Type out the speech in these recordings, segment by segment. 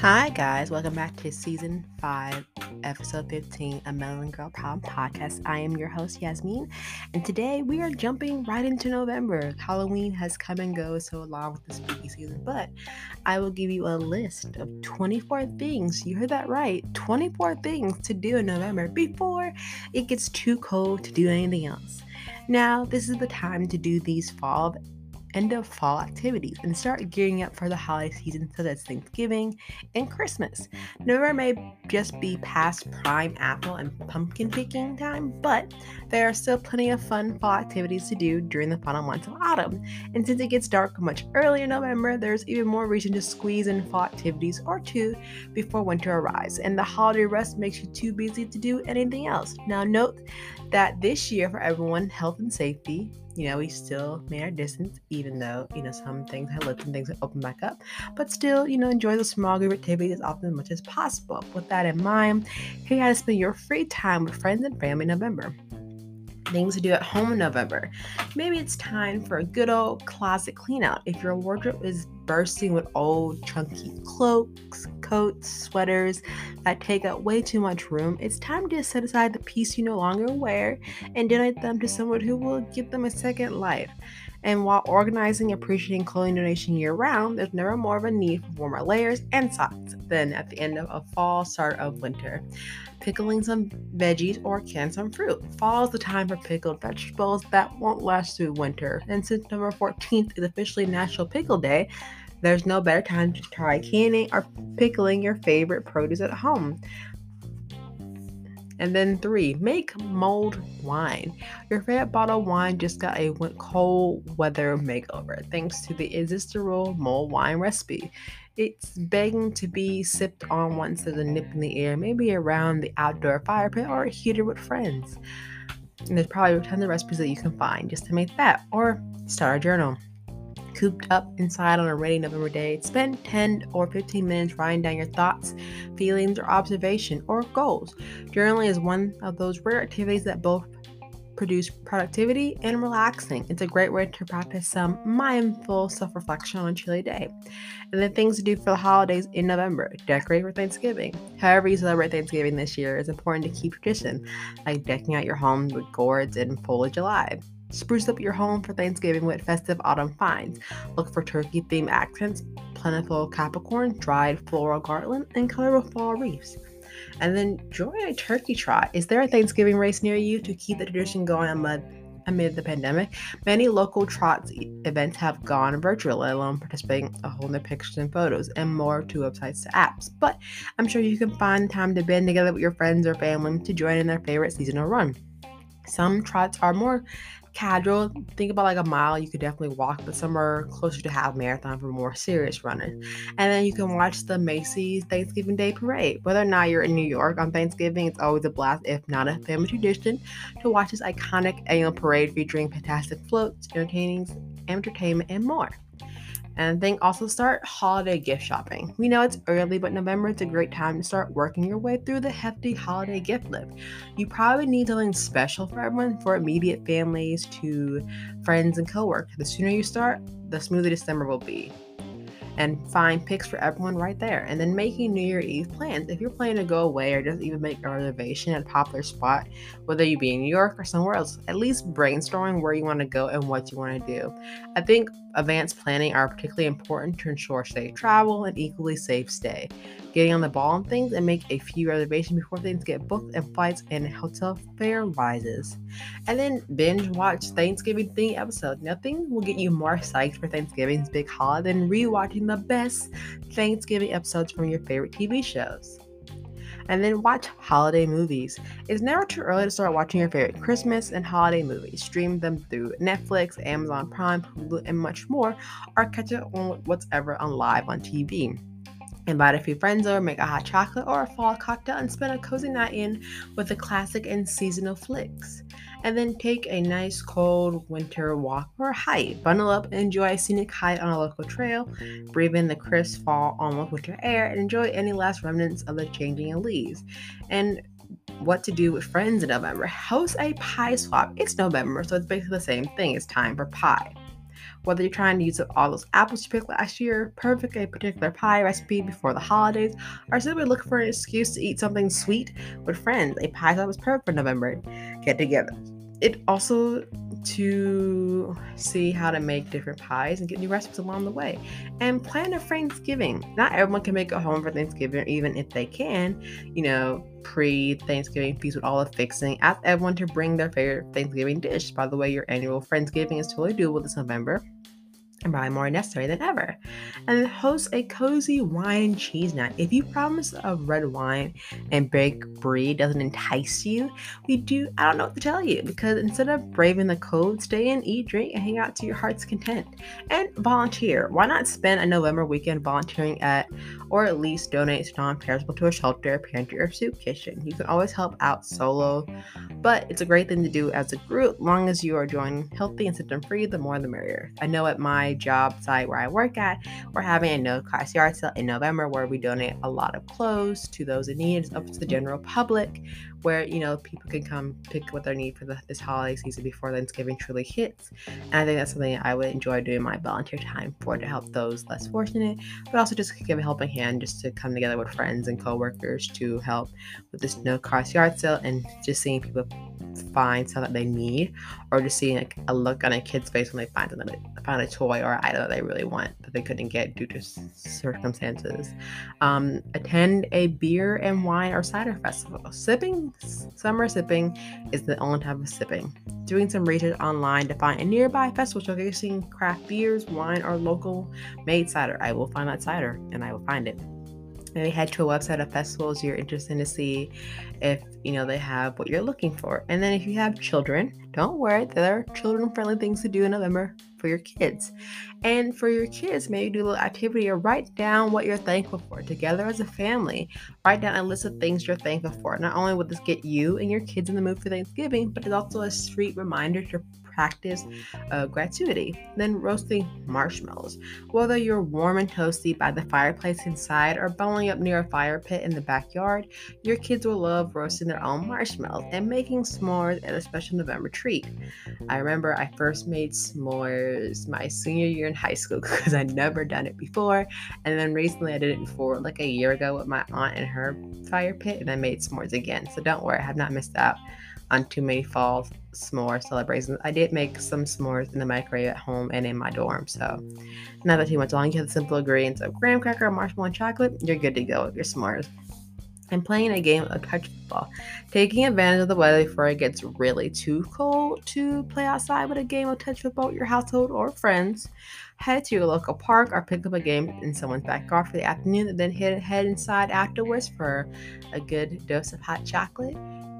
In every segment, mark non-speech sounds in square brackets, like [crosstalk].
Hi, guys. Welcome back to season five, episode 15 of Melanin Girl Problem Podcast. I am your host, Yasmin, and today we are jumping right into November. Halloween has come and go so along with the spooky season, but I will give you a list of 24 things. You heard that right 24 things to do in November before it gets too cold to do anything else. Now, this is the time to do these fall end of fall activities and start gearing up for the holiday season such as Thanksgiving and Christmas. November may just be past prime apple and pumpkin picking time, but there are still plenty of fun fall activities to do during the final months of autumn. And since it gets dark much earlier in November, there's even more reason to squeeze in fall activities or two before winter arrives, and the holiday rest makes you too busy to do anything else. Now, note that this year for everyone, health and safety, you know, we still made our distance, even though, you know, some things have lifted and things have opened back up. But still, you know, enjoy the small group activities as often as much as possible. With that in mind, here how to spend your free time with friends and family in November things to do at home in November. Maybe it's time for a good old closet clean out. If your wardrobe is bursting with old chunky cloaks, coats, sweaters that take up way too much room, it's time to set aside the piece you no longer wear and donate them to someone who will give them a second life. And while organizing and appreciating clothing donation year round, there's never more of a need for warmer layers and socks than at the end of a fall, start of winter pickling some veggies or can some fruit. Fall is the time for pickled vegetables that won't last through winter. And since November 14th is officially National Pickle Day, there's no better time to try canning or pickling your favorite produce at home. And then three, make mulled wine. Your favorite bottle of wine just got a cold weather makeover thanks to the irresistible mulled wine recipe. It's begging to be sipped on once there's a nip in the air, maybe around the outdoor fire pit or a heater with friends. And there's probably tons of recipes that you can find just to make that, or start a journal cooped up inside on a rainy November day, spend 10 or 15 minutes writing down your thoughts, feelings, or observation or goals. Journaling is one of those rare activities that both produce productivity and relaxing. It's a great way to practice some mindful self reflection on a chilly day. And then things to do for the holidays in November decorate for Thanksgiving. However, you celebrate Thanksgiving this year, it's important to keep tradition, like decking out your home with gourds and foliage alive. Spruce up your home for Thanksgiving with festive autumn finds. Look for turkey themed accents, plentiful Capricorn, dried floral garland, and colorful fall wreaths. And then join a turkey trot. Is there a Thanksgiving race near you to keep the tradition going amid, amid the pandemic? Many local trots events have gone virtual, let alone participating a whole their pictures and photos and more to websites to apps. But I'm sure you can find time to band together with your friends or family to join in their favorite seasonal run. Some trots are more casual, think about like a mile, you could definitely walk, but some are closer to half marathon for more serious runners. And then you can watch the Macy's Thanksgiving Day Parade. Whether or not you're in New York on Thanksgiving, it's always a blast, if not a family tradition, to watch this iconic annual parade featuring fantastic floats, entertainings, entertainment, and more. And then also start holiday gift shopping. We know it's early, but November is a great time to start working your way through the hefty holiday gift list. You probably need something special for everyone, for immediate families to friends and coworkers. The sooner you start, the smoother December will be and find picks for everyone right there. And then making New Year Eve plans. If you're planning to go away or just even make a reservation at a popular spot, whether you be in New York or somewhere else, at least brainstorming where you want to go and what you want to do. I think advanced planning are particularly important to ensure safe travel and equally safe stay getting on the ball on things and make a few reservations before things get booked and flights and hotel fare rises. And then binge watch Thanksgiving thing episode. Nothing will get you more psyched for Thanksgiving's big holiday than rewatching the best Thanksgiving episodes from your favorite TV shows. And then watch holiday movies. It's never too early to start watching your favorite Christmas and holiday movies. Stream them through Netflix, Amazon Prime, Hulu, and much more, or catch it on what's ever on live on TV. Invite a few friends over, make a hot chocolate or a fall cocktail, and spend a cozy night in with the classic and seasonal flicks. And then take a nice cold winter walk or hike. Bundle up and enjoy a scenic hike on a local trail. Breathe in the crisp fall, almost winter air, and enjoy any last remnants of the changing leaves. And what to do with friends in November. Host a pie swap. It's November, so it's basically the same thing. It's time for pie. Whether you're trying to use up all those apples you picked last year, perfect a particular pie recipe before the holidays, or simply looking for an excuse to eat something sweet with friends, a pie club is perfect for November get together. It also to see how to make different pies and get new recipes along the way. And plan a Thanksgiving. Not everyone can make a home for Thanksgiving, even if they can, you know, pre Thanksgiving feast with all the fixing. Ask everyone to bring their favorite Thanksgiving dish. By the way, your annual Friendsgiving is totally doable this November and probably more necessary than ever. And host a cozy wine and cheese night. If you promise a red wine and big brie doesn't entice you, we do, I don't know what to tell you because instead of braving the cold, stay in, eat, drink, and hang out to your heart's content. And volunteer. Why not spend a November weekend volunteering at, or at least donate to non perishable to a shelter, pantry, or soup kitchen? You can always help out solo, but it's a great thing to do as a group. Long as you are doing healthy and symptom free, the more the merrier. I know at my job site where I work at, we're having a no cost yard sale in November where we donate a lot of clothes to those in need. It's up to the general public where you know people can come pick what they need for the, this holiday season before Thanksgiving truly hits. And I think that's something I would enjoy doing my volunteer time for to help those less fortunate, but also just give a helping hand, just to come together with friends and coworkers to help with this no cost yard sale and just seeing people find something that they need, or just seeing like, a look on a kid's face when they find something, find a toy or item that they really want that they couldn't get due to circumstances. Um, attend a beer and wine or cider festival. Sipping summer sipping is the only type of sipping. Doing some research online to find a nearby festival showcasing craft beers, wine, or local made cider. I will find that cider and I will find it. Maybe head to a website of festivals you're interested to see if you know they have what you're looking for. And then if you have children, don't worry, there are children friendly things to do in November for your kids. And for your kids, maybe do a little activity or write down what you're thankful for together as a family. Write down a list of things you're thankful for. Not only will this get you and your kids in the mood for Thanksgiving, but it's also a sweet reminder to practice uh, gratuity. Then roasting marshmallows. Whether you're warm and toasty by the fireplace inside or bowling up near a fire pit in the backyard, your kids will love roasting their own marshmallows and making s'mores at a special November treat. I remember I first made s'mores my senior year in high school [laughs] because I'd never done it before. And then recently I did it before, like a year ago, with my aunt and her fire pit, and I made s'mores again. So don't worry, I have not missed out on too many fall s'more celebrations. I did make some s'mores in the microwave at home and in my dorm, so not that too much long. You have the simple ingredients of graham cracker, marshmallow, and chocolate. You're good to go with your s'mores. And playing a game of touch football, taking advantage of the weather before it gets really too cold to play outside with a game of touch football with your household or friends. Head to your local park or pick up a game in someone's backyard for the afternoon, and then head, head inside afterwards for a good dose of hot chocolate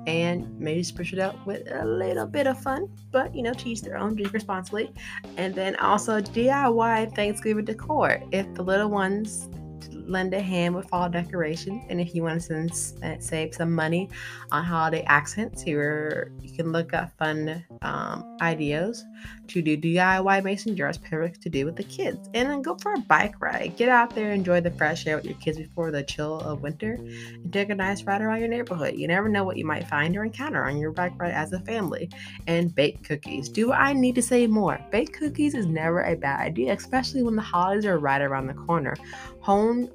and maybe spruce it up with a little bit of fun, but you know, teach their own, drink responsibly. And then also DIY Thanksgiving decor. If the little ones lend a hand with fall decorations. And if you want to send, save some money on holiday accents, here you can look up fun um, ideas to do DIY mason jars, perfect to do with the kids. And then go for a bike ride. Get out there, enjoy the fresh air with your kids before the chill of winter, and take a nice ride around your neighborhood. You never know what you might find or encounter on your bike ride as a family. And bake cookies. Do I need to say more? Bake cookies is never a bad idea, especially when the holidays are right around the corner.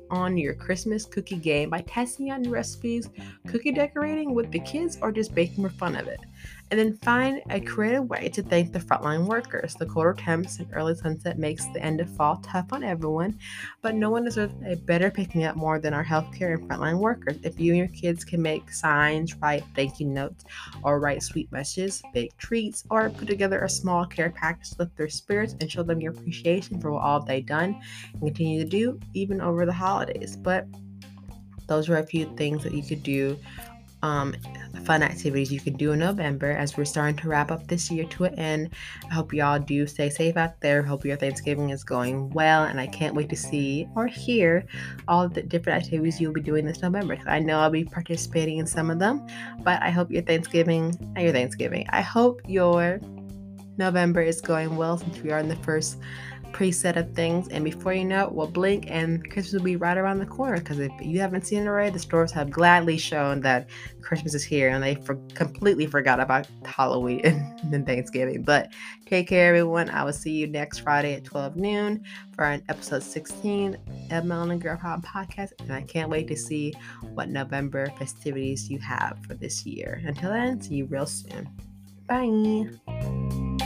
On your Christmas cookie game by testing out new recipes, cookie decorating with the kids, or just baking for fun of it and then find a creative way to thank the frontline workers. The colder temps and early sunset makes the end of fall tough on everyone, but no one deserves a better picking up more than our healthcare and frontline workers. If you and your kids can make signs, write thank you notes, or write sweet messages, bake treats, or put together a small care package to lift their spirits and show them your appreciation for all they've done and continue to do even over the holidays. But those are a few things that you could do um, fun activities you can do in November as we're starting to wrap up this year to an end. I hope y'all do stay safe out there. Hope your Thanksgiving is going well, and I can't wait to see or hear all the different activities you'll be doing this November. I know I'll be participating in some of them, but I hope your Thanksgiving, your Thanksgiving. I hope your November is going well since we are in the first preset of things. And before you know it, we'll blink and Christmas will be right around the corner. Because if you haven't seen it already, the stores have gladly shown that Christmas is here and they for- completely forgot about Halloween [laughs] and Thanksgiving. But take care, everyone. I will see you next Friday at 12 noon for an episode 16 of Melanin Girl Pop podcast. And I can't wait to see what November festivities you have for this year. Until then, see you real soon. Bye.